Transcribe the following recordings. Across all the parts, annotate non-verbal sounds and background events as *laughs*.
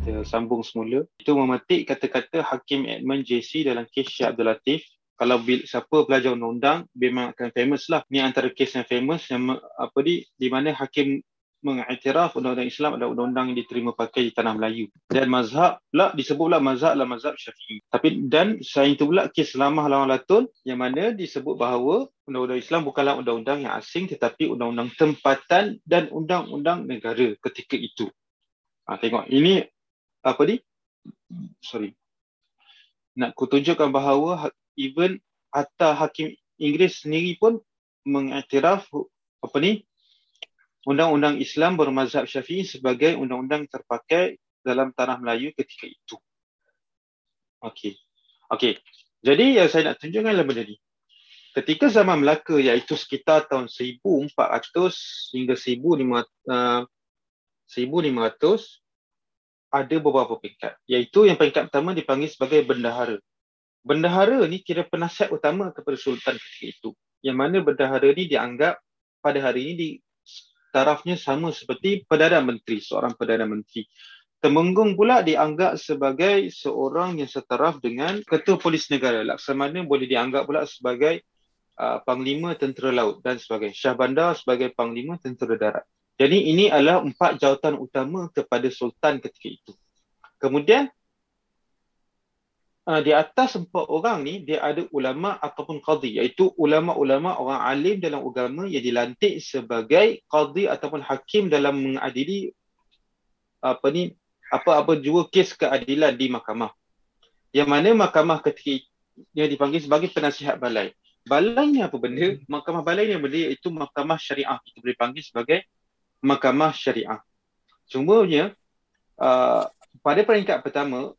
kita sambung semula. Itu memetik kata-kata Hakim Edmund JC dalam kes Syed Abdul Latif. Kalau bil, siapa belajar undang-undang, memang akan famous lah. Ni antara kes yang famous yang apa di, di mana Hakim mengiktiraf undang-undang Islam adalah undang-undang yang diterima pakai di tanah Melayu. Dan mazhab pula disebut pula mazhab adalah mazhab syafi'i. Tapi dan selain itu pula kes lamah lawan latun yang mana disebut bahawa undang-undang Islam bukanlah undang-undang yang asing tetapi undang-undang tempatan dan undang-undang negara ketika itu. Ha, tengok ini apa ni? Sorry. Nak kutunjukkan bahawa ha-, even hatta hakim Inggeris sendiri pun mengiktiraf apa ni undang-undang Islam bermazhab syafi'i sebagai undang-undang terpakai dalam tanah Melayu ketika itu. Okey. Okey. Jadi yang saya nak tunjukkan adalah benda ni. Ketika zaman Melaka iaitu sekitar tahun 1400 hingga 1500 uh, 1500 ada beberapa peringkat. Iaitu yang peringkat pertama dipanggil sebagai bendahara. Bendahara ni kira penasihat utama kepada sultan ketika itu. Yang mana bendahara ni dianggap pada hari ini di tarafnya sama seperti Perdana Menteri, seorang Perdana Menteri. Temenggung pula dianggap sebagai seorang yang setaraf dengan Ketua Polis Negara. Laksamana boleh dianggap pula sebagai uh, Panglima Tentera Laut dan sebagainya. Syah Bandar sebagai Panglima Tentera Darat. Jadi ini adalah empat jawatan utama kepada Sultan ketika itu. Kemudian uh, di atas empat orang ni dia ada ulama ataupun qadhi iaitu ulama-ulama orang alim dalam agama yang dilantik sebagai qadhi ataupun hakim dalam mengadili apa ni apa-apa jua kes keadilan di mahkamah. Yang mana mahkamah ketika yang dipanggil sebagai penasihat balai. Balai ni apa benda? Mahkamah balai ni benda iaitu mahkamah syariah. Kita boleh panggil sebagai mahkamah syariah. Cuma uh, pada peringkat pertama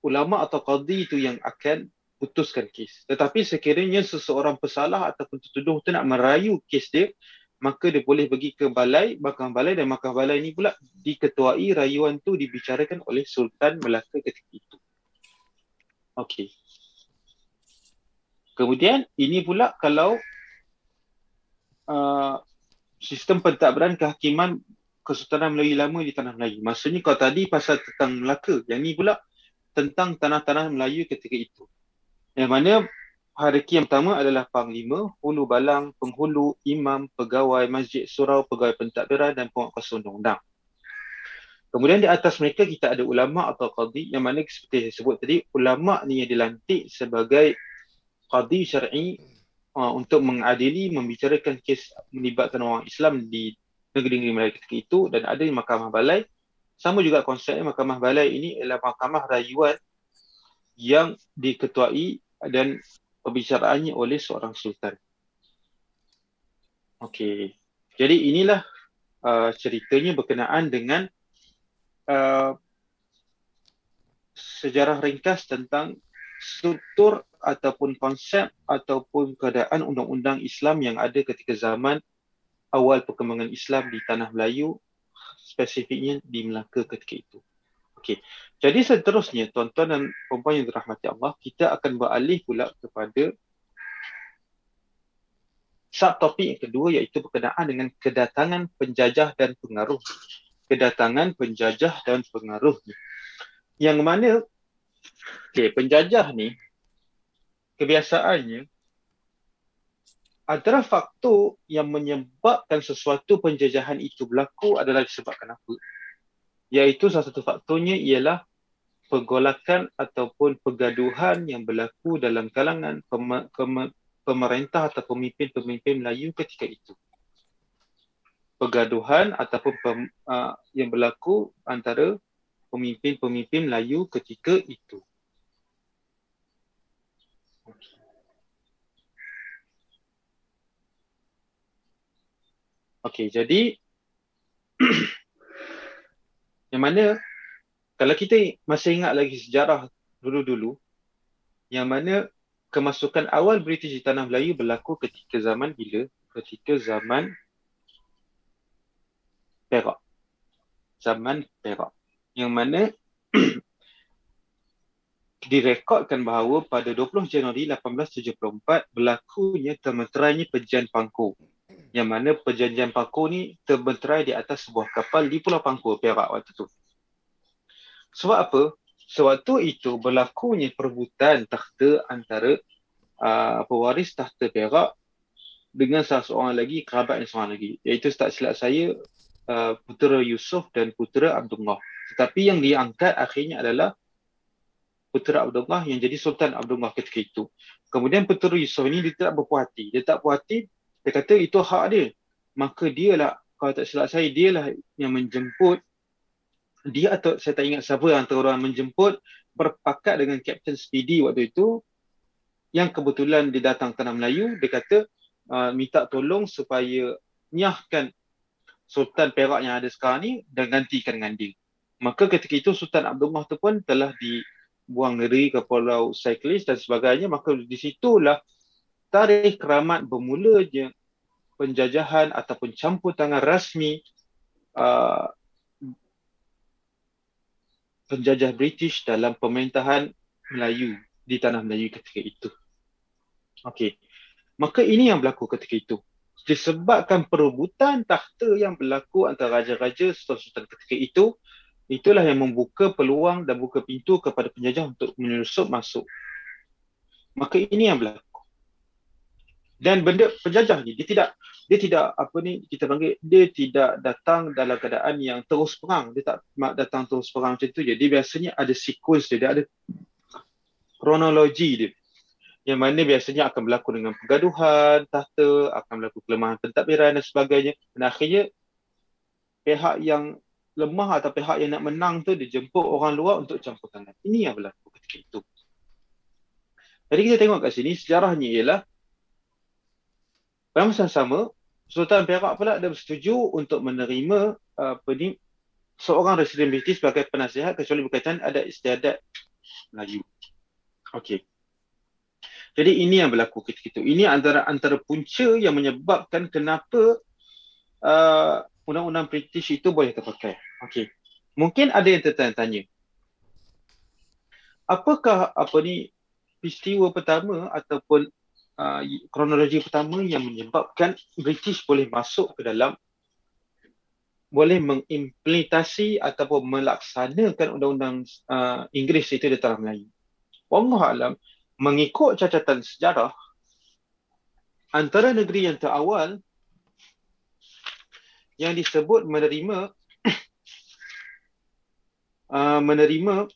ulama atau qadi itu yang akan putuskan kes. Tetapi sekiranya seseorang pesalah ataupun tertuduh tu nak merayu kes dia, maka dia boleh pergi ke balai, mahkamah balai dan mahkamah balai ini pula diketuai rayuan tu dibicarakan oleh Sultan Melaka ketika itu. Okey. Kemudian ini pula kalau uh, sistem pentadbiran kehakiman Kesultanan Melayu lama di Tanah Melayu. Maksudnya kalau tadi pasal tentang Melaka, yang ni pula tentang tanah-tanah Melayu ketika itu. Yang mana hierarki yang pertama adalah panglima, hulu balang, penghulu, imam, pegawai masjid surau, pegawai pentadbiran dan penguat kuasa undang-undang. Kemudian di atas mereka kita ada ulama atau qadi yang mana seperti saya sebut tadi, ulama ni yang dilantik sebagai qadi syar'i uh, untuk mengadili, membicarakan kes melibatkan orang Islam di negeri-negeri ketika itu dan ada di mahkamah balai sama juga konsepnya mahkamah balai ini adalah mahkamah rayuan yang diketuai dan pembicaraannya oleh seorang sultan. Okey. Jadi inilah uh, ceritanya berkenaan dengan uh, sejarah ringkas tentang struktur ataupun konsep ataupun keadaan undang-undang Islam yang ada ketika zaman awal perkembangan Islam di tanah Melayu spesifiknya di Melaka ketika itu. Okey. Jadi seterusnya tuan-tuan dan puan yang dirahmati Allah, kita akan beralih pula kepada subtopik yang kedua iaitu berkenaan dengan kedatangan penjajah dan pengaruh. Kedatangan penjajah dan pengaruh. Yang mana okey, penjajah ni kebiasaannya antara faktor yang menyebabkan sesuatu penjajahan itu berlaku adalah disebabkan apa? Iaitu salah satu faktornya ialah pergolakan ataupun pergaduhan yang berlaku dalam kalangan pem- pem- pemerintah atau pemimpin-pemimpin Melayu ketika itu. Pergaduhan ataupun pem- uh, yang berlaku antara pemimpin-pemimpin Melayu ketika itu. Okey, jadi *clears throat* yang mana kalau kita masih ingat lagi sejarah dulu-dulu yang mana kemasukan awal British di tanah Melayu berlaku ketika zaman bila? Ketika zaman Perak. Zaman Perak. Yang mana *clears throat* direkodkan bahawa pada 20 Januari 1874 berlakunya temeterainya Perjanjian Pangkor yang mana perjanjian Pangkor ni terbenterai di atas sebuah kapal di Pulau Pangkor, Perak waktu tu. Sebab apa? Sewaktu itu berlakunya perebutan takhta antara uh, pewaris takhta Perak dengan salah seorang lagi, kerabat yang seorang lagi. Iaitu tak silap saya, uh, putera Yusuf dan putera Abdullah. Tetapi yang diangkat akhirnya adalah putera Abdullah yang jadi Sultan Abdullah ketika itu. Kemudian putera Yusuf ini dia tidak berpuas hati. Dia tak puas hati, dia kata itu hak dia. Maka dia lah, kalau tak silap saya, dia lah yang menjemput dia atau saya tak ingat siapa antara orang menjemput berpakat dengan Captain Speedy waktu itu yang kebetulan dia datang tanah Melayu dia kata uh, minta tolong supaya nyahkan Sultan Perak yang ada sekarang ni dan gantikan dengan dia. Maka ketika itu Sultan Abdullah tu pun telah dibuang negeri ke Pulau Cyclist dan sebagainya. Maka di situlah tarikh keramat bermula je penjajahan ataupun campur tangan rasmi uh, penjajah British dalam pemerintahan Melayu di tanah Melayu ketika itu. Okey. Maka ini yang berlaku ketika itu. Disebabkan perebutan takhta yang berlaku antara raja-raja sultan-sultan ketika itu, itulah yang membuka peluang dan buka pintu kepada penjajah untuk menyusup masuk. Maka ini yang berlaku. Dan benda penjajah ni dia tidak dia tidak apa ni kita panggil dia tidak datang dalam keadaan yang terus perang. Dia tak datang terus perang macam tu je. Dia biasanya ada sequence dia, dia ada kronologi dia. Yang mana biasanya akan berlaku dengan pergaduhan tahta akan berlaku kelemahan pentadbiran dan sebagainya. Dan akhirnya pihak yang lemah atau pihak yang nak menang tu dia jemput orang luar untuk campur tangan ini yang berlaku ketika itu jadi kita tengok kat sini sejarahnya ialah pada masa sama, Sultan Perak pula dia bersetuju untuk menerima apa ni seorang residen British sebagai penasihat kecuali berkaitan ada istiadat Melayu. Okey. Jadi ini yang berlaku ketika itu. Ini antara antara punca yang menyebabkan kenapa uh, undang-undang British itu boleh terpakai. Okey. Mungkin ada yang tertanya-tanya. Apakah apa ni peristiwa pertama ataupun uh, kronologi pertama yang menyebabkan British boleh masuk ke dalam boleh mengimplementasi ataupun melaksanakan undang-undang uh, Inggeris itu di tanah Melayu. Allah Alam, mengikut catatan sejarah, antara negeri yang terawal yang disebut menerima uh, menerima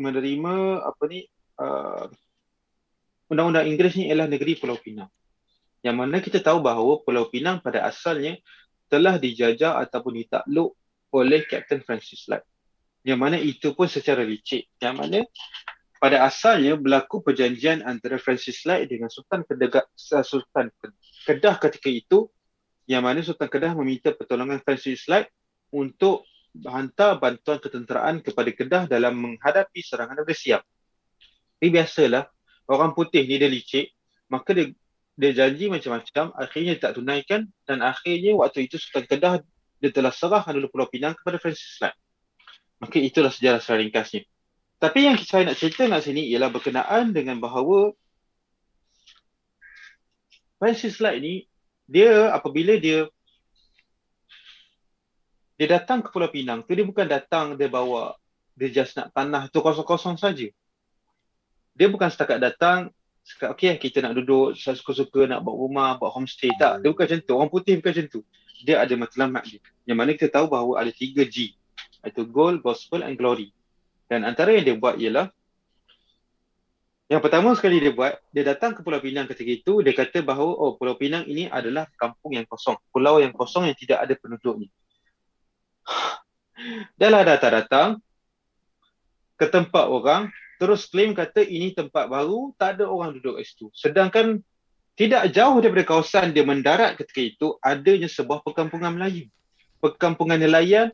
menerima apa ni uh, undang-undang Inggeris ni ialah negeri Pulau Pinang. Yang mana kita tahu bahawa Pulau Pinang pada asalnya telah dijajah ataupun ditakluk oleh Captain Francis Light. Yang mana itu pun secara licik. Yang mana pada asalnya berlaku perjanjian antara Francis Light dengan Sultan Kedah, Sultan Kedah ketika itu yang mana Sultan Kedah meminta pertolongan Francis Light untuk hantar bantuan ketenteraan kepada Kedah dalam menghadapi serangan Malaysia. Ini biasalah orang putih ni dia licik, maka dia dia janji macam-macam, akhirnya tak tunaikan dan akhirnya waktu itu Sultan Kedah dia telah serah dulu Pulau Pinang kepada Francis Light. Maka itulah sejarah secara ringkasnya. Tapi yang saya nak cerita nak sini ialah berkenaan dengan bahawa Francis Light ni dia apabila dia dia datang ke Pulau Pinang tu dia bukan datang dia bawa dia just nak tanah tu kosong-kosong saja. Dia bukan setakat datang cakap okey kita nak duduk suka-suka nak buat rumah buat homestay. Tak dia bukan macam tu. Orang putih bukan macam tu. Dia ada matlamat dia yang mana kita tahu bahawa ada 3 G iaitu gold gospel and glory. Dan antara yang dia buat ialah yang pertama sekali dia buat dia datang ke Pulau Pinang ketika itu dia kata bahawa oh Pulau Pinang ini adalah kampung yang kosong pulau yang kosong yang tidak ada penduduknya *gasps* Dah lah datang-datang ke tempat orang terus claim kata ini tempat baru, tak ada orang duduk kat situ. Sedangkan tidak jauh daripada kawasan dia mendarat ketika itu, adanya sebuah perkampungan Melayu. Perkampungan nelayan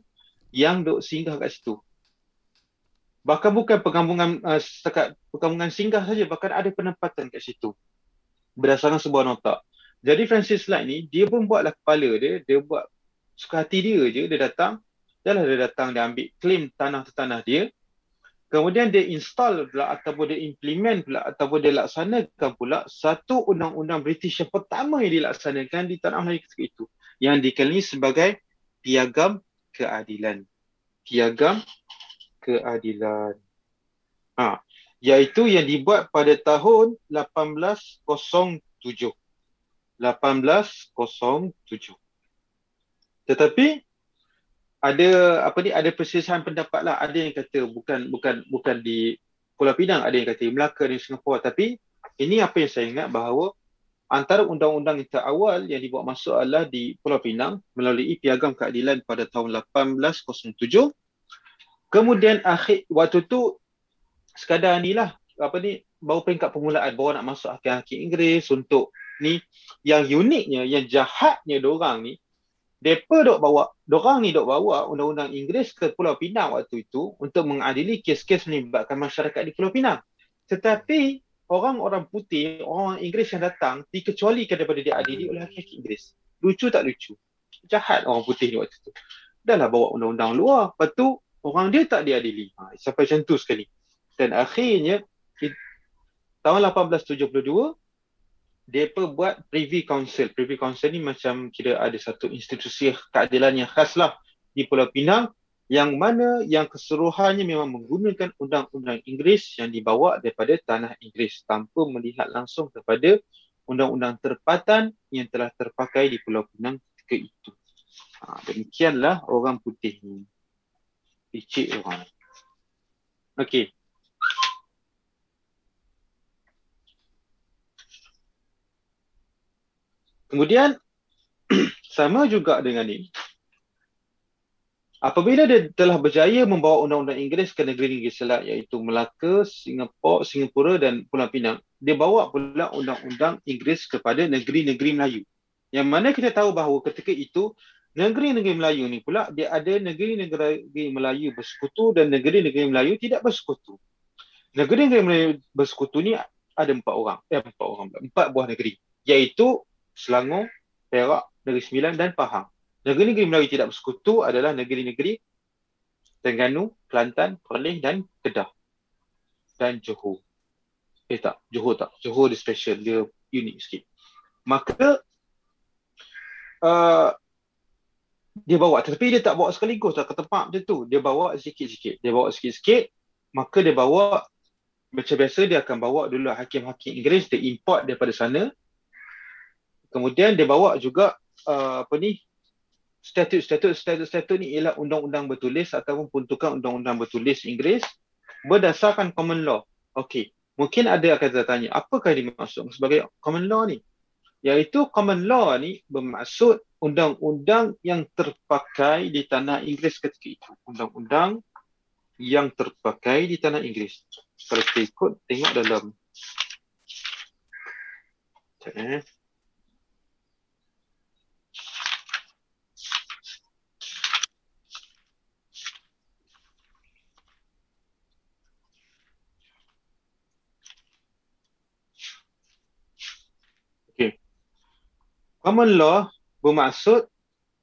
yang duduk singgah kat situ. Bahkan bukan perkampungan uh, setakat perkampungan singgah saja, bahkan ada penempatan kat situ. Berdasarkan sebuah nota. Jadi Francis Light ni, dia pun buatlah kepala dia, dia buat suka hati dia je, dia datang, dah lah dia datang, dia ambil claim tanah-tanah dia, Kemudian dia install pula ataupun dia implement pula ataupun dia laksanakan pula satu undang-undang British yang pertama yang dilaksanakan di tanah Melayu ketika itu yang dikenali sebagai piagam keadilan. piagam keadilan. Ha, iaitu yang dibuat pada tahun 1807. 1807. Tetapi ada apa ni ada perselisihan pendapat lah. Ada yang kata bukan bukan bukan di Pulau Pinang ada yang kata di Melaka di Singapura. Tapi ini apa yang saya ingat bahawa antara undang-undang yang terawal yang dibuat masuk adalah di Pulau Pinang melalui Piagam Keadilan pada tahun 1807 kemudian akhir waktu tu sekadar ni lah apa ni baru peringkat permulaan. Baru nak masuk hakim-hakim Inggeris untuk ni. Yang uniknya yang jahatnya orang ni Depa dok bawa, dorang ni dok bawa undang-undang Inggeris ke Pulau Pinang waktu itu untuk mengadili kes-kes melibatkan masyarakat di Pulau Pinang. Tetapi orang-orang putih, orang Inggeris yang datang dikecualikan daripada diadili oleh hakim Inggeris. Lucu tak lucu? Jahat orang putih ni waktu itu. Dah lah bawa undang-undang luar, lepas tu orang dia tak diadili. Ha, sampai macam tu sekali. Dan akhirnya, tahun 1872, mereka buat Privy Council. Privy Council ni macam kira ada satu institusi keadilan yang khas lah di Pulau Pinang yang mana yang keseluruhannya memang menggunakan undang-undang Inggeris yang dibawa daripada tanah Inggeris tanpa melihat langsung kepada undang-undang terpatan yang telah terpakai di Pulau Pinang ketika itu. Ha, demikianlah orang putih ni. Licik orang. Okey. Kemudian *clears throat* sama juga dengan ini. Apabila dia telah berjaya membawa undang-undang Inggeris ke negeri-negeri selat iaitu Melaka, Singapura, Singapura dan Pulau Pinang, dia bawa pula undang-undang Inggeris kepada negeri-negeri Melayu. Yang mana kita tahu bahawa ketika itu negeri-negeri Melayu ni pula dia ada negeri-negeri Melayu bersekutu dan negeri-negeri Melayu tidak bersekutu. Negeri-negeri Melayu bersekutu ni ada empat orang, eh empat orang, empat buah negeri iaitu Selangor, Perak, Negeri Sembilan dan Pahang. Negeri-negeri Melayu tidak bersekutu adalah negeri-negeri Terengganu, Kelantan, Perlis dan Kedah. Dan Johor. Eh tak, Johor tak. Johor dia special, dia unik sikit. Maka uh, dia bawa, tetapi dia tak bawa sekaligus tak ke tempat macam tu. Dia bawa sikit-sikit. Dia bawa sikit-sikit, maka dia bawa macam biasa dia akan bawa dulu hakim-hakim Inggeris, dia import daripada sana, Kemudian dia bawa juga uh, apa ni statut statut statut statut ni ialah undang-undang bertulis ataupun peruntukan undang-undang bertulis Inggeris berdasarkan common law. Okey, mungkin ada akan tanya apakah dimaksud sebagai common law ni? Iaitu common law ni bermaksud undang-undang yang terpakai di tanah Inggeris ketika itu. Undang-undang yang terpakai di tanah Inggeris. Kalau kita ikut tengok dalam Okay. Common law bermaksud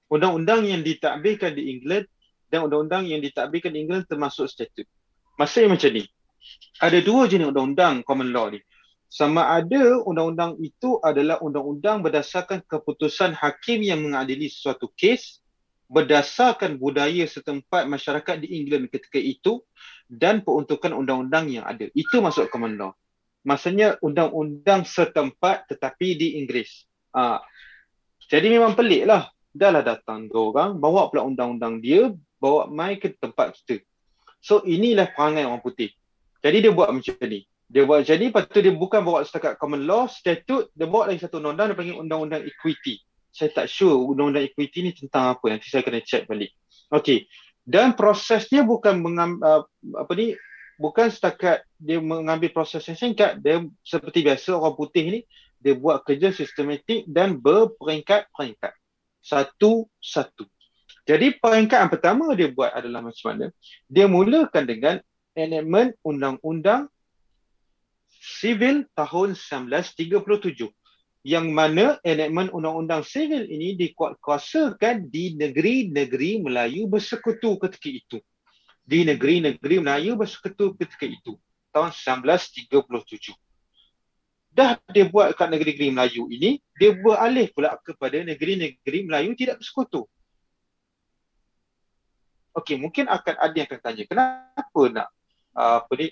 undang-undang yang ditakbirkan di England dan undang-undang yang ditakbirkan di England termasuk statut. Maksudnya macam ni. Ada dua jenis undang-undang common law ni. Sama ada undang-undang itu adalah undang-undang berdasarkan keputusan hakim yang mengadili sesuatu kes berdasarkan budaya setempat masyarakat di England ketika itu dan peruntukan undang-undang yang ada. Itu masuk common law. Maksudnya undang-undang setempat tetapi di Inggeris. Uh, jadi memang pelik lah. Dah lah datang dua orang, bawa pula undang-undang dia, bawa mai ke tempat kita. So inilah perangai orang putih. Jadi dia buat macam ni. Dia buat jadi, lepas tu dia bukan bawa setakat common law, statute, dia bawa lagi satu undang-undang, dia panggil undang-undang equity. Saya tak sure undang-undang equity ni tentang apa, nanti saya kena check balik. Okay. Dan prosesnya bukan mengam, uh, apa ni, bukan setakat dia mengambil proses yang singkat, dia seperti biasa orang putih ni, dia buat kerja sistematik dan berperingkat-peringkat. Satu-satu. Jadi peringkat yang pertama dia buat adalah macam mana? Dia mulakan dengan enactment Undang-Undang Sivil tahun 1937 yang mana enactment Undang-Undang Sivil ini dikuatkuasakan di negeri-negeri Melayu bersekutu ketika itu. Di negeri-negeri Melayu bersekutu ketika itu. Tahun 1937 dah dia buat kat negeri-negeri Melayu ini, dia beralih pula kepada negeri-negeri Melayu tidak bersekutu. okey mungkin akan ada yang akan tanya kenapa nak uh, apa ni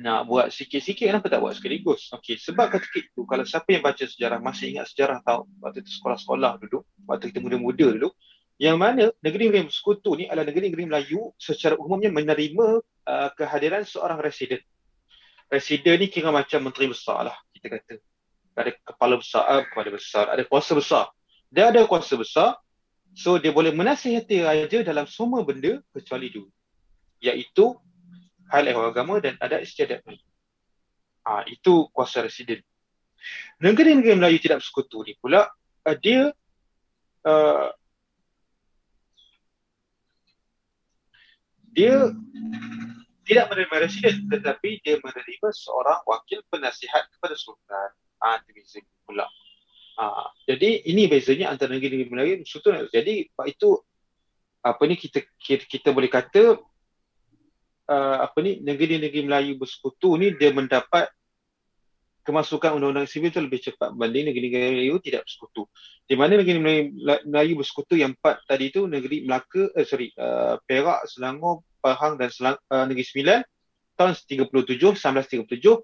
nak buat sikit-sikit kenapa tak buat sekaligus? Okey sebab ketika itu kalau siapa yang baca sejarah masih ingat sejarah tahu waktu itu sekolah-sekolah dulu waktu kita muda-muda dulu yang mana negeri-negeri sekutu ni adalah negeri-negeri Melayu secara umumnya menerima uh, kehadiran seorang residen residen ni kira macam menteri besar lah kita kata ada kepala besar uh, kepala besar ada kuasa besar dia ada kuasa besar so dia boleh menasihati raja dalam semua benda kecuali dua iaitu hal ehwal agama dan adat istiadat Melayu. Ha, itu kuasa residen. Negeri-negeri Melayu tidak bersekutu ni pula, uh, dia uh, dia tidak menerima residen tetapi dia menerima seorang wakil penasihat kepada sultan. Ah, ha, itu pula. Ha, jadi ini bezanya antara negeri-negeri Melayu sultan. Jadi pak itu apa ni kita, kita kita boleh kata uh, apa ni negeri-negeri Melayu bersekutu ni dia mendapat kemasukan undang-undang sivil itu lebih cepat berbanding negeri-negeri Melayu tidak bersekutu. Di mana negeri Melayu, bersekutu yang empat tadi itu negeri Melaka, eh, sorry, uh, Perak, Selangor, Pahang dan Selang, uh, Negeri Sembilan tahun 37, 1937.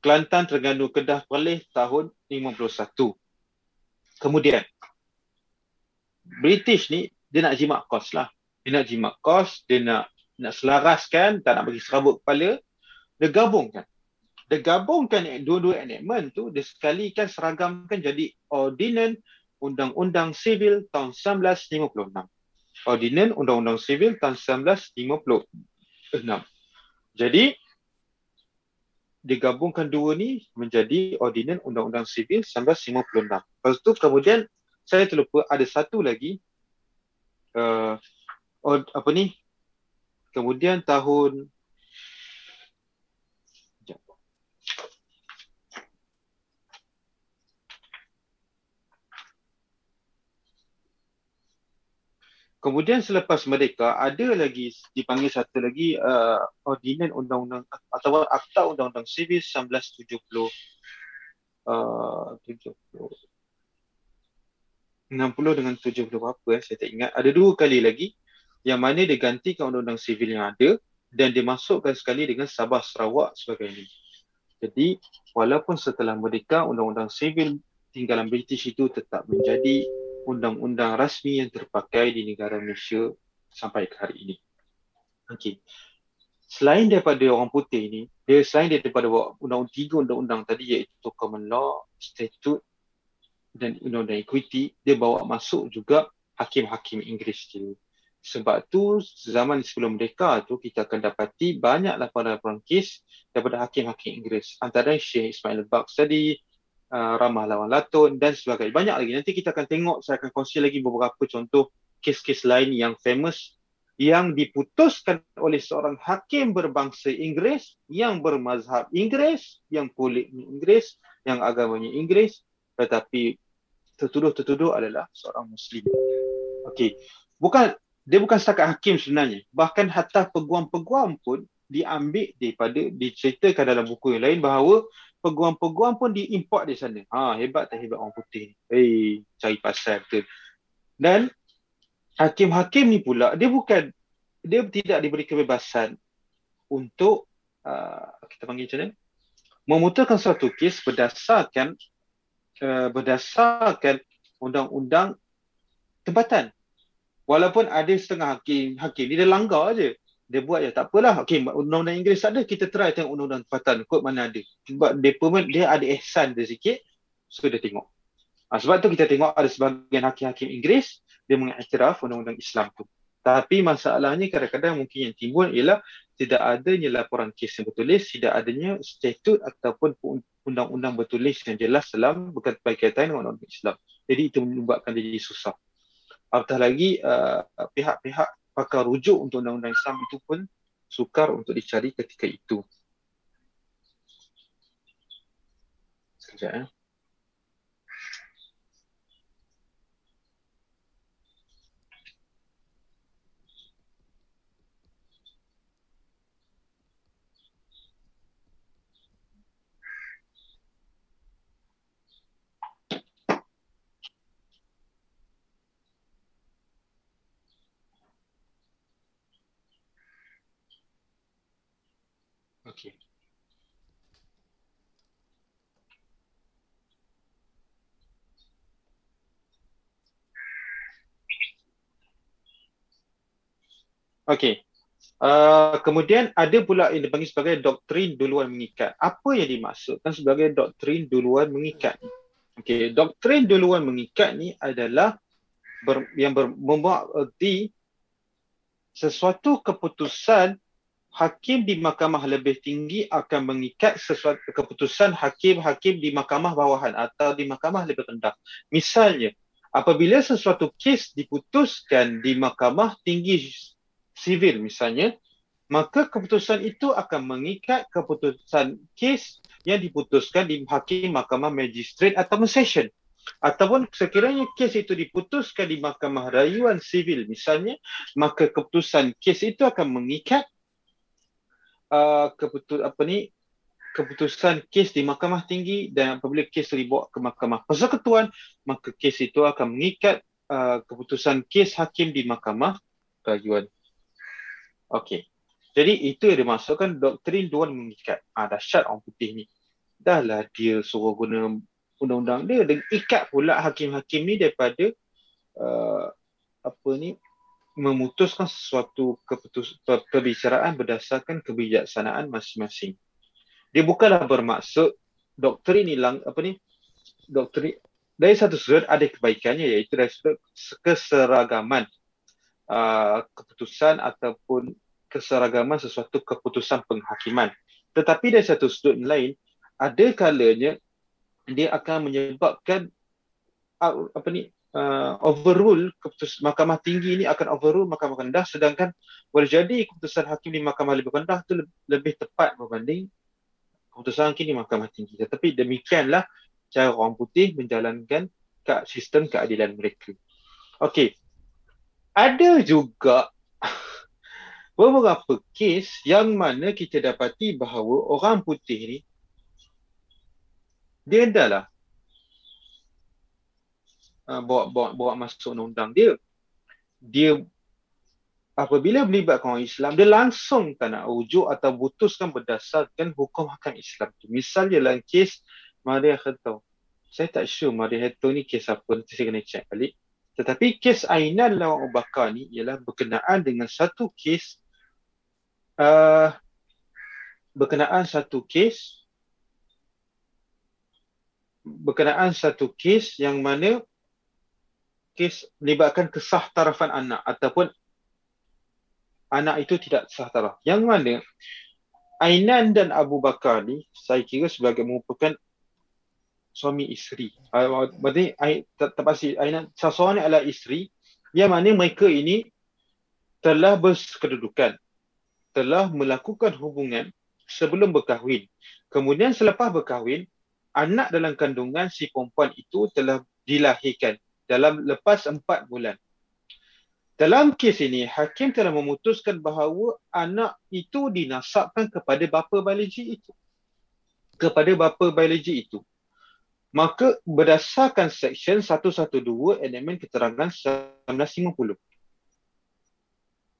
Kelantan, Terengganu, Kedah, Perlis tahun 51. Kemudian British ni dia nak jimat kos lah. Dia nak jimat kos, dia nak nak selaraskan, tak nak bagi serabut kepala, dia gabungkan. Dia gabungkan dua-dua enactment tu, dia sekalikan seragamkan jadi Ordinan Undang-Undang Sivil tahun 1956. Ordinan Undang-Undang Sivil tahun 1956. Jadi, digabungkan dua ni menjadi Ordinan Undang-Undang Sivil 1956. Lepas tu kemudian saya terlupa ada satu lagi uh, apa ni Kemudian tahun Kemudian selepas merdeka ada lagi dipanggil satu lagi uh, ordinan undang-undang atau akta undang-undang sivil 1970 uh, 70 60 dengan 70 apa eh saya tak ingat ada dua kali lagi yang mana dia gantikan undang-undang sivil yang ada dan dimasukkan sekali dengan Sabah Sarawak sebagainya. Jadi walaupun setelah merdeka undang-undang sivil tinggalan British itu tetap menjadi undang-undang rasmi yang terpakai di negara Malaysia sampai ke hari ini. Okey. Selain daripada orang putih ini, dia selain daripada undang-undang tiga undang-undang tadi iaitu common law, statute dan undang-undang equity, dia bawa masuk juga hakim-hakim Inggeris dulu. Sebab tu zaman sebelum mereka tu kita akan dapati banyak laporan-laporan kes daripada hakim-hakim Inggeris. Antara Syekh Ismail Bucks tadi, uh, Ramah Lawan Latun dan sebagainya. Banyak lagi. Nanti kita akan tengok, saya akan kongsi lagi beberapa contoh kes-kes lain yang famous yang diputuskan oleh seorang hakim berbangsa Inggeris yang bermazhab Inggeris, yang kulit Inggeris, yang agamanya Inggeris tetapi tertuduh-tertuduh adalah seorang Muslim. Okey. Bukan dia bukan setakat hakim sebenarnya. Bahkan hatta peguam-peguam pun diambil daripada, diceritakan dalam buku yang lain bahawa peguam-peguam pun diimport di sana. Ha, hebat tak hebat orang putih ni. Hei, cari pasal betul. Dan hakim-hakim ni pula, dia bukan, dia tidak diberi kebebasan untuk, uh, kita panggil macam mana, memutarkan satu kes berdasarkan uh, berdasarkan undang-undang tempatan walaupun ada setengah hakim hakim dia langgar aje dia buat je. Tak apalah. Okey undang-undang Inggeris ada. Kita try tengok undang-undang tempatan kod mana ada. Sebab pun dia ada ihsan dia sikit. So dia tengok. Ha, sebab tu kita tengok ada sebahagian hakim-hakim Inggeris dia mengiktiraf undang-undang Islam tu. Tapi masalahnya kadang-kadang mungkin yang timbul ialah tidak adanya laporan kes yang bertulis, tidak adanya statut ataupun undang-undang bertulis yang jelas dalam berkaitan dengan undang-undang Islam. Jadi itu dia jadi susah. Apatah lagi uh, pihak-pihak pakar rujuk untuk undang-undang Islam itu pun sukar untuk dicari ketika itu. Sekejap ya. Okey. Okey. Uh, kemudian ada pula yang dipanggil sebagai doktrin duluan mengikat. Apa yang dimaksudkan sebagai doktrin duluan mengikat? Okey, doktrin duluan mengikat ni adalah ber, yang ber, membuat erti sesuatu keputusan hakim di mahkamah lebih tinggi akan mengikat sesuatu keputusan hakim-hakim di mahkamah bawahan atau di mahkamah lebih rendah. Misalnya, apabila sesuatu kes diputuskan di mahkamah tinggi sivil misalnya, maka keputusan itu akan mengikat keputusan kes yang diputuskan di hakim mahkamah magistrat atau session. Ataupun sekiranya kes itu diputuskan di mahkamah rayuan sivil misalnya, maka keputusan kes itu akan mengikat uh, keputus apa ni keputusan kes di mahkamah tinggi dan apabila kes dibawa ke mahkamah persekutuan, maka kes itu akan mengikat uh, keputusan kes hakim di mahkamah rayuan Okey. Jadi itu yang dimasukkan doktrin Dewan mengikat. Ah dahsyat orang putih ni. Dahlah dia suruh guna undang-undang dia dan ikat pula hakim-hakim ni daripada uh, apa ni memutuskan sesuatu keputus perbicaraan berdasarkan kebijaksanaan masing-masing. Dia bukanlah bermaksud doktrin ni lang, apa ni doktrin dari satu sudut ada kebaikannya iaitu dari sudut keseragaman uh, keputusan ataupun keseragaman sesuatu keputusan penghakiman. Tetapi dari satu sudut lain, ada kalanya dia akan menyebabkan uh, apa ni uh, overrule keputusan mahkamah tinggi ini akan overrule mahkamah rendah sedangkan boleh jadi keputusan hakim di mahkamah lebih rendah itu lebih tepat berbanding keputusan hakim di mahkamah tinggi. Tetapi demikianlah cara orang putih menjalankan sistem keadilan mereka. Okey, ada juga *laughs* beberapa kes yang mana kita dapati bahawa orang putih ni dia adalah uh, bawa, bawa, bawa masuk undang-undang dia. Dia apabila melibatkan orang Islam dia langsung tak nak rujuk atau putuskan berdasarkan hukum hakam Islam tu. Misalnya dalam kes Maria Khattau saya tak sure Maria Khattau ni kes apa nanti saya kena check balik. Tetapi kes Ainan lawan Abu Bakar ni ialah berkenaan dengan satu kes uh, berkenaan satu kes berkenaan satu kes yang mana kes melibatkan kesah tarafan anak ataupun anak itu tidak sah taraf. Yang mana Ainan dan Abu Bakar ni saya kira sebagai merupakan suami isteri. Berarti tak pasti Ainan seseorang adalah isteri yang mana mereka ini telah berkedudukan, telah melakukan hubungan sebelum berkahwin. Kemudian selepas berkahwin, anak dalam kandungan si perempuan itu telah dilahirkan dalam lepas empat bulan. Dalam kes ini, hakim telah memutuskan bahawa anak itu dinasabkan kepada bapa biologi itu. Kepada bapa biologi itu. Maka berdasarkan Seksyen 112 Elemen Keterangan 1950.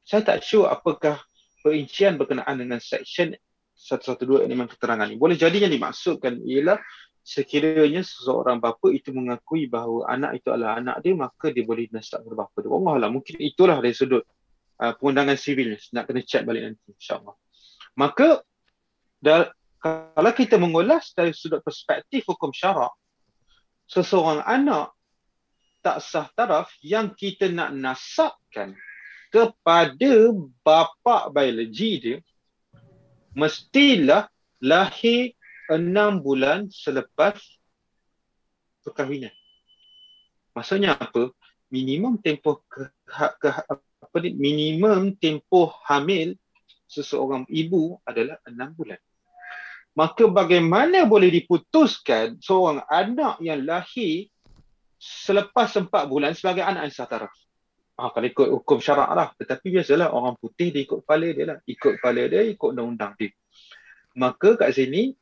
Saya tak sure apakah perincian berkenaan dengan Seksyen 112 Elemen Keterangan ini. Boleh jadi yang dimaksudkan ialah sekiranya seseorang bapa itu mengakui bahawa anak itu adalah anak dia, maka dia boleh nasab kepada bapa dia. Allah lah, mungkin itulah dari sudut uh, pengundangan sivil. Nak kena cek balik nanti, insyaAllah. Maka, kalau kita mengulas dari sudut perspektif hukum syarak, seseorang anak tak sah taraf yang kita nak nasabkan kepada bapa biologi dia mestilah lahir enam bulan selepas perkahwinan. Maksudnya apa? Minimum tempoh ke, ke, apa ni? minimum tempoh hamil seseorang ibu adalah enam bulan maka bagaimana boleh diputuskan seorang anak yang lahir selepas empat bulan sebagai anak yang taraf? Ah, kalau ikut hukum syarak lah. Tetapi biasalah orang putih dia ikut kepala dia lah. Ikut kepala dia, ikut undang-undang dia. Maka kat sini,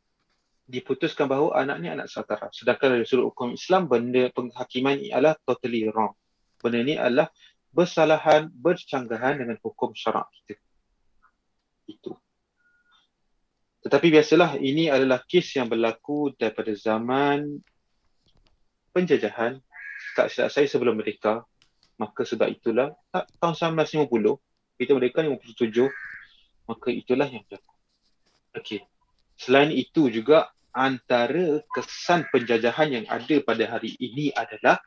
diputuskan bahawa anak ni anak sah taraf. Sedangkan dari sudut hukum Islam, benda penghakiman ini adalah totally wrong. Benda ni adalah bersalahan, bercanggahan dengan hukum syarak kita. Itu. Tetapi biasalah ini adalah kes yang berlaku daripada zaman penjajahan tak silap saya sebelum mereka maka sebab itulah tahun 1950 kita mereka 57 maka itulah yang berlaku. Okey. Selain itu juga antara kesan penjajahan yang ada pada hari ini adalah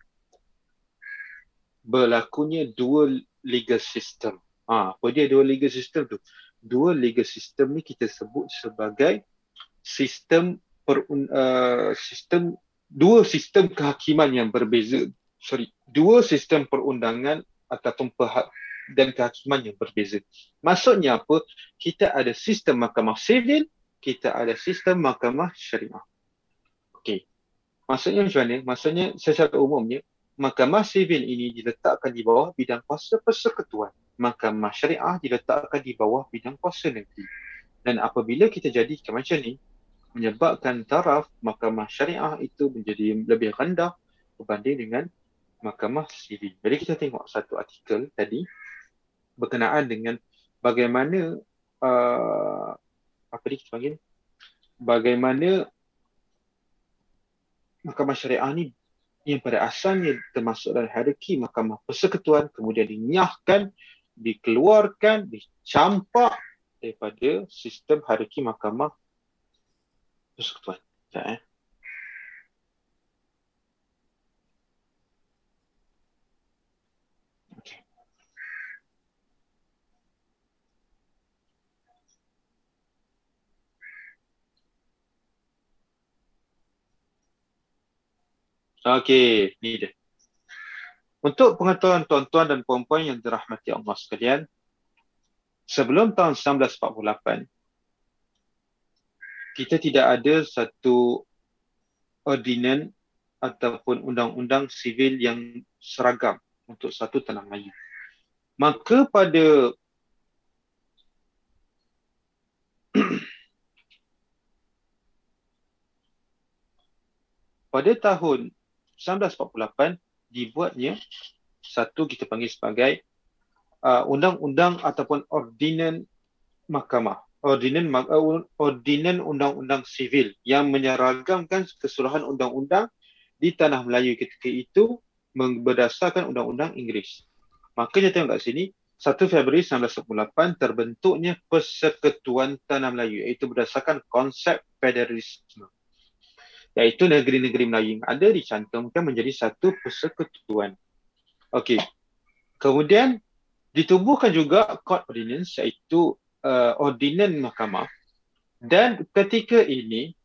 berlakunya dual legal system. Ha, apa dia dual legal system tu? Dual legal system ni kita sebut sebagai sistem per, uh, sistem dua sistem kehakiman yang berbeza. Sorry, dua sistem perundangan ataupun perhak dan kehakiman yang berbeza. Maksudnya apa? Kita ada sistem mahkamah sivil, kita ada sistem mahkamah syariah. Okey. Maksudnya macam mana? Maksudnya secara umumnya, mahkamah sivil ini diletakkan di bawah bidang kuasa persekutuan. Mahkamah syariah diletakkan di bawah bidang kuasa negeri. Dan apabila kita jadikan macam ni, menyebabkan taraf mahkamah syariah itu menjadi lebih rendah berbanding dengan mahkamah sivil. Jadi kita tengok satu artikel tadi berkenaan dengan bagaimana uh, apa ni kita panggil bagaimana mahkamah syariah ni yang pada asalnya termasuk dalam hierarki mahkamah persekutuan kemudian dinyahkan, dikeluarkan, dicampak daripada sistem hierarki mahkamah persekutuan. Tak eh? Okey, ni dia. Untuk pengetahuan tuan-tuan dan puan-puan yang dirahmati Allah sekalian, sebelum tahun 1948, kita tidak ada satu ordinan ataupun undang-undang sivil yang seragam untuk satu tanah Melayu. Maka pada *clears throat* pada tahun 1948 dibuatnya satu kita panggil sebagai uh, undang-undang ataupun ordinan mahkamah ordinan uh, ordinan undang-undang sivil yang menyeragamkan keseluruhan undang-undang di tanah Melayu ketika itu berdasarkan undang-undang Inggeris. Maka kita tengok kat sini 1 Februari 1998 terbentuknya Persekutuan Tanah Melayu iaitu berdasarkan konsep federalisme iaitu negeri-negeri Melayu yang ada dicantumkan menjadi satu persekutuan. Okey. Kemudian ditubuhkan juga court ordinance iaitu uh, ordinan mahkamah dan ketika ini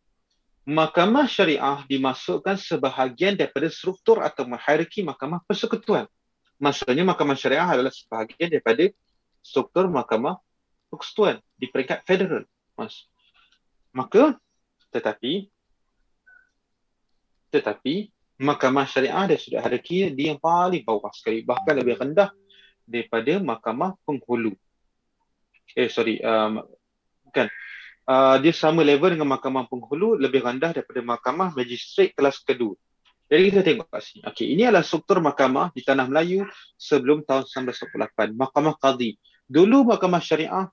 mahkamah syariah dimasukkan sebahagian daripada struktur atau hierarki mahkamah persekutuan. Maksudnya mahkamah syariah adalah sebahagian daripada struktur mahkamah persekutuan di peringkat federal. Mas. Maka tetapi tetapi mahkamah syariah dia sudah hierarki dia yang paling bawah sekali bahkan lebih rendah daripada mahkamah penghulu eh sorry um, bukan uh, dia sama level dengan mahkamah penghulu lebih rendah daripada mahkamah magistrat kelas kedua jadi kita tengok kat sini. Okey, ini adalah struktur mahkamah di tanah Melayu sebelum tahun 1948. Mahkamah Qadhi. Dulu mahkamah syariah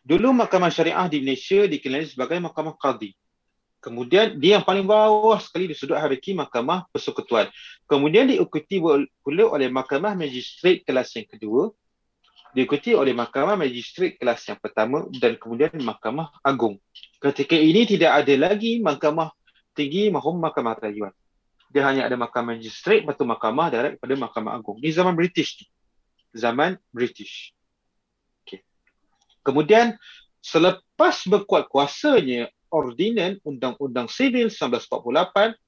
Dulu mahkamah syariah di Malaysia dikenali sebagai mahkamah Qadhi. Kemudian dia yang paling bawah sekali di sudut hierarki mahkamah persekutuan. Kemudian diikuti pula oleh mahkamah magistrat kelas yang kedua. Diikuti oleh mahkamah magistrat kelas yang pertama dan kemudian mahkamah agung. Ketika ini tidak ada lagi mahkamah tinggi maupun mahkamah rayuan. Dia hanya ada mahkamah magistrat atau mahkamah direct pada mahkamah agung. Ini zaman British. Zaman British. Okay. Kemudian selepas berkuat kuasanya ordinan Undang-Undang Sivil 1948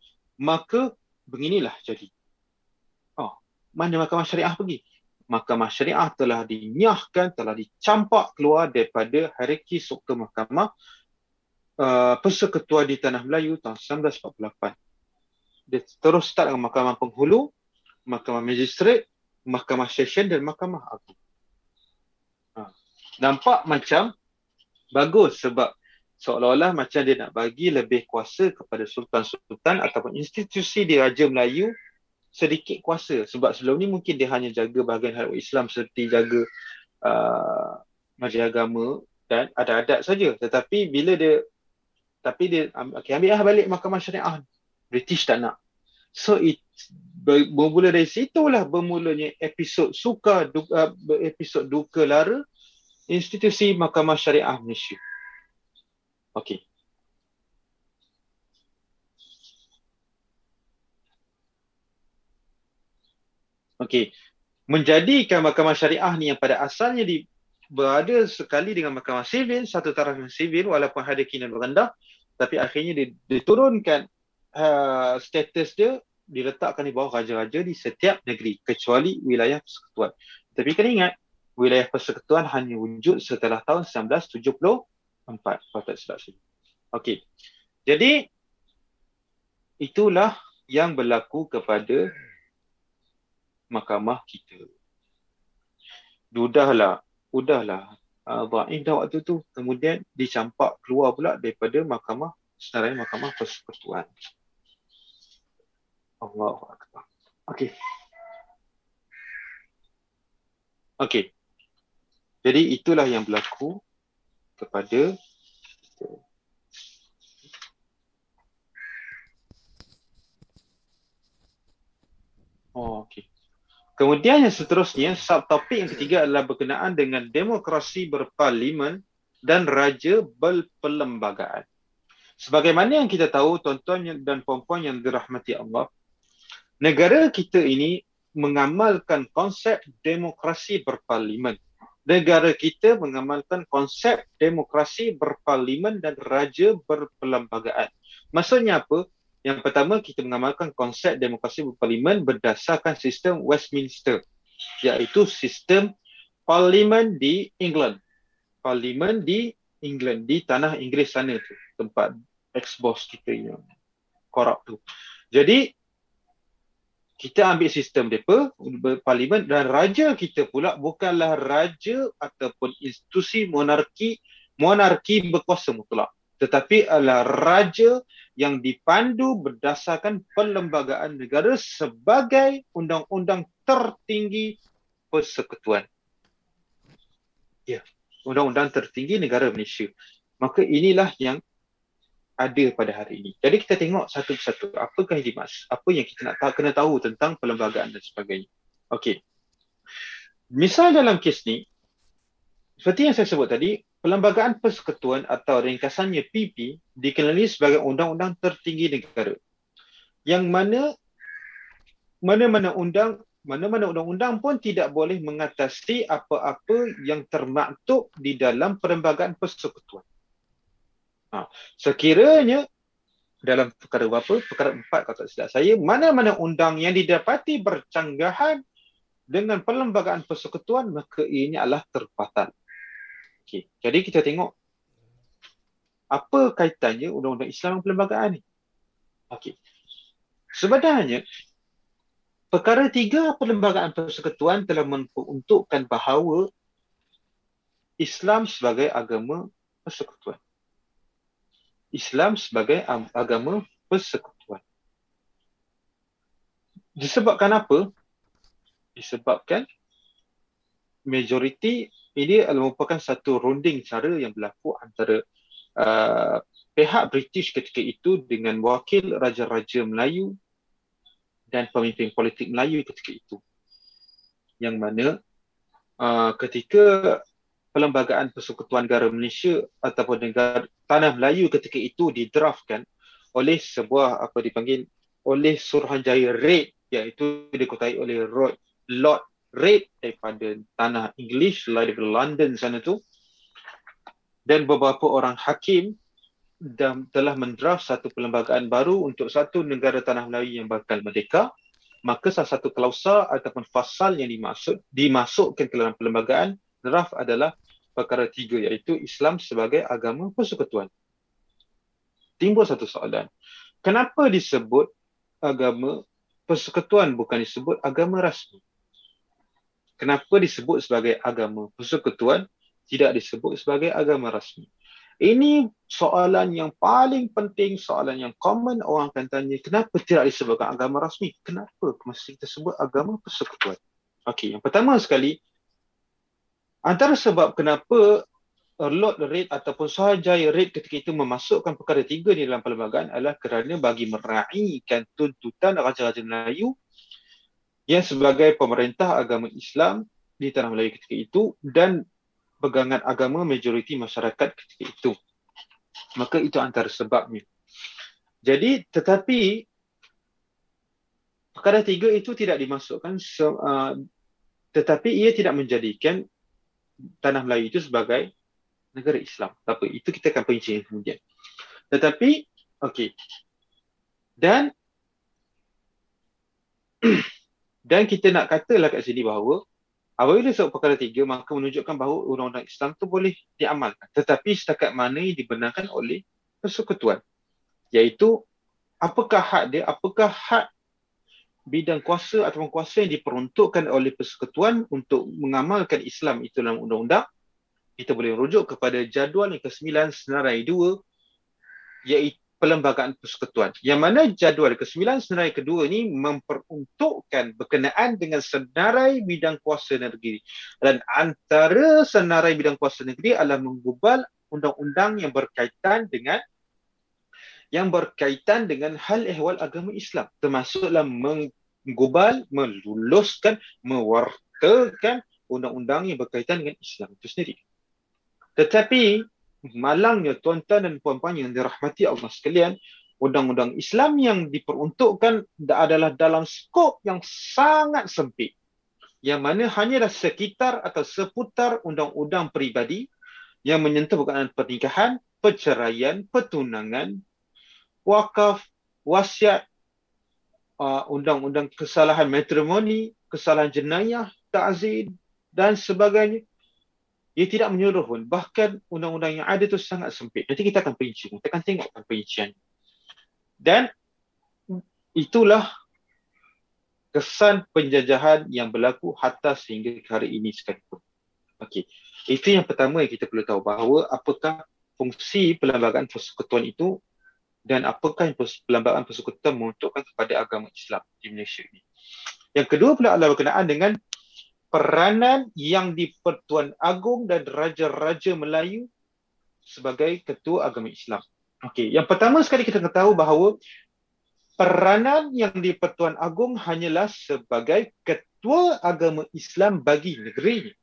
maka beginilah jadi. Oh, mana Mahkamah Syariah pergi? Mahkamah Syariah telah dinyahkan, telah dicampak keluar daripada hierarki struktur mahkamah uh, persekutuan di Tanah Melayu tahun 1948. Dia terus start dengan Mahkamah Penghulu, Mahkamah Magistrat, Mahkamah Session dan Mahkamah Agung. Ha. Nampak macam bagus sebab seolah-olah macam dia nak bagi lebih kuasa kepada sultan-sultan ataupun institusi di Raja Melayu sedikit kuasa. Sebab sebelum ni mungkin dia hanya jaga bahagian hal Islam seperti jaga uh, majlis agama dan ada adat saja. Tetapi bila dia tapi dia okay, ambil lah balik mahkamah syariah British tak nak. So it bermula dari situlah bermulanya episod suka duka, episod duka lara institusi mahkamah syariah Malaysia okey Okey. Menjadikan mahkamah syariah ni yang pada asalnya di, berada sekali dengan mahkamah sivil, satu taraf yang sivil walaupun ada kinan rendah, tapi akhirnya diturunkan uh, status dia diletakkan di bawah raja-raja di setiap negeri kecuali wilayah persekutuan. Tapi kena ingat, wilayah persekutuan hanya wujud setelah tahun 1974. Kalau tak silap saya. Okey. Jadi, itulah yang berlaku kepada mahkamah kita. Dudahlah udahlah uh, Ibrahim dah waktu tu kemudian dicampak keluar pula daripada mahkamah senarai mahkamah persekutuan Allahu akbar okey okey jadi itulah yang berlaku kepada Oh, okay. Kemudian yang seterusnya, subtopik yang ketiga adalah berkenaan dengan demokrasi berparlimen dan raja berperlembagaan. Sebagaimana yang kita tahu, tuan-tuan dan puan-puan yang dirahmati Allah, negara kita ini mengamalkan konsep demokrasi berparlimen. Negara kita mengamalkan konsep demokrasi berparlimen dan raja berperlembagaan. Maksudnya apa? Yang pertama kita mengamalkan konsep demokrasi berparlimen berdasarkan sistem Westminster iaitu sistem parlimen di England. Parlimen di England di tanah Inggeris sana tu tempat ex-boss kita yang korup tu. Jadi kita ambil sistem depa parlimen dan raja kita pula bukanlah raja ataupun institusi monarki monarki berkuasa mutlak tetapi adalah raja yang dipandu berdasarkan perlembagaan negara sebagai undang-undang tertinggi persekutuan. Ya, undang-undang tertinggi negara Malaysia. Maka inilah yang ada pada hari ini. Jadi kita tengok satu persatu apakah yang dimaksud, apa yang kita nak kena tahu tentang perlembagaan dan sebagainya. Okey. Misal dalam kes ni, seperti yang saya sebut tadi, Perlembagaan Persekutuan atau ringkasannya PP dikenali sebagai undang-undang tertinggi negara. Yang mana mana-mana undang mana-mana undang-undang pun tidak boleh mengatasi apa-apa yang termaktub di dalam perlembagaan persekutuan. Ha, sekiranya dalam perkara berapa? Perkara empat kalau tak silap saya, mana-mana undang yang didapati bercanggahan dengan perlembagaan persekutuan, maka ini adalah terbatal. Okey, jadi kita tengok apa kaitannya undang-undang Islam dengan perlembagaan ni. Okey. Sebenarnya perkara tiga perlembagaan persekutuan telah menunjukkan bahawa Islam sebagai agama persekutuan. Islam sebagai agama persekutuan. Disebabkan apa? Disebabkan majoriti ini merupakan satu runding cara yang berlaku antara uh, pihak British ketika itu dengan wakil raja-raja Melayu dan pemimpin politik Melayu ketika itu. Yang mana uh, ketika Perlembagaan Persekutuan Negara Malaysia ataupun negara Tanah Melayu ketika itu didraftkan oleh sebuah apa dipanggil oleh Suruhanjaya Raid iaitu dikutai oleh Lord, Lord raid daripada tanah English daripada London sana tu. Dan beberapa orang hakim dan telah mendraft satu perlembagaan baru untuk satu negara tanah Melayu yang bakal merdeka. Maka salah satu klausa ataupun fasal yang dimaksud dimasukkan ke dalam perlembagaan draft adalah perkara tiga iaitu Islam sebagai agama persekutuan. Timbul satu soalan. Kenapa disebut agama persekutuan bukan disebut agama rasmi? kenapa disebut sebagai agama persekutuan tidak disebut sebagai agama rasmi ini soalan yang paling penting soalan yang common orang akan tanya kenapa tidak disebutkan agama rasmi kenapa mesti kita sebut agama persekutuan okey yang pertama sekali antara sebab kenapa Lord Reid ataupun Sahajaya Reid ketika itu memasukkan perkara tiga di dalam perlembagaan adalah kerana bagi meraihkan tuntutan Raja-Raja Melayu yang sebagai pemerintah agama Islam di Tanah Melayu ketika itu dan pegangan agama majoriti masyarakat ketika itu. Maka itu antara sebabnya. Jadi tetapi perkara tiga itu tidak dimasukkan uh, tetapi ia tidak menjadikan Tanah Melayu itu sebagai negara Islam. Apa itu kita akan perinci kemudian. Tetapi okey. Dan *clears throat* dan kita nak katalah kat sini bahawa apabila sebut perkara tiga maka menunjukkan bahawa undang-undang Islam tu boleh diamalkan. Tetapi setakat mana yang dibenarkan oleh persekutuan. Iaitu apakah hak dia, apakah hak bidang kuasa atau kuasa yang diperuntukkan oleh persekutuan untuk mengamalkan Islam itu dalam undang-undang kita boleh rujuk kepada jadual yang ke-9 senarai 2 iaitu perlembagaan persekutuan. Yang mana jadual ke-9 senarai kedua ini memperuntukkan berkenaan dengan senarai bidang kuasa negeri. Dan antara senarai bidang kuasa negeri adalah menggubal undang-undang yang berkaitan dengan yang berkaitan dengan hal ehwal agama Islam termasuklah menggubal, meluluskan, mewartakan undang-undang yang berkaitan dengan Islam itu sendiri. Tetapi malangnya tuan-tuan dan puan-puan yang dirahmati Allah sekalian, undang-undang Islam yang diperuntukkan adalah dalam skop yang sangat sempit. Yang mana hanyalah sekitar atau seputar undang-undang peribadi yang menyentuh berkenaan pernikahan, perceraian, pertunangan, wakaf, wasiat, uh, undang-undang kesalahan matrimoni, kesalahan jenayah, ta'zid dan sebagainya. Ia tidak menyuruh pun. Bahkan undang-undang yang ada itu sangat sempit. Nanti kita akan perinci. Kita akan tengok perincian. Dan itulah kesan penjajahan yang berlaku hatta sehingga hari ini sekalipun. Okey. Itu yang pertama yang kita perlu tahu bahawa apakah fungsi perlembagaan persekutuan itu dan apakah yang perlembagaan persekutuan menunjukkan kepada agama Islam di Malaysia ini. Yang kedua pula adalah berkenaan dengan peranan yang di Pertuan Agong dan Raja-Raja Melayu sebagai ketua agama Islam. Okey, yang pertama sekali kita tahu bahawa peranan yang di Pertuan Agong hanyalah sebagai ketua agama Islam bagi negeri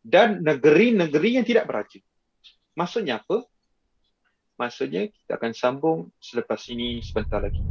dan negeri-negeri yang tidak beraja. Maksudnya apa? Maksudnya kita akan sambung selepas ini sebentar lagi.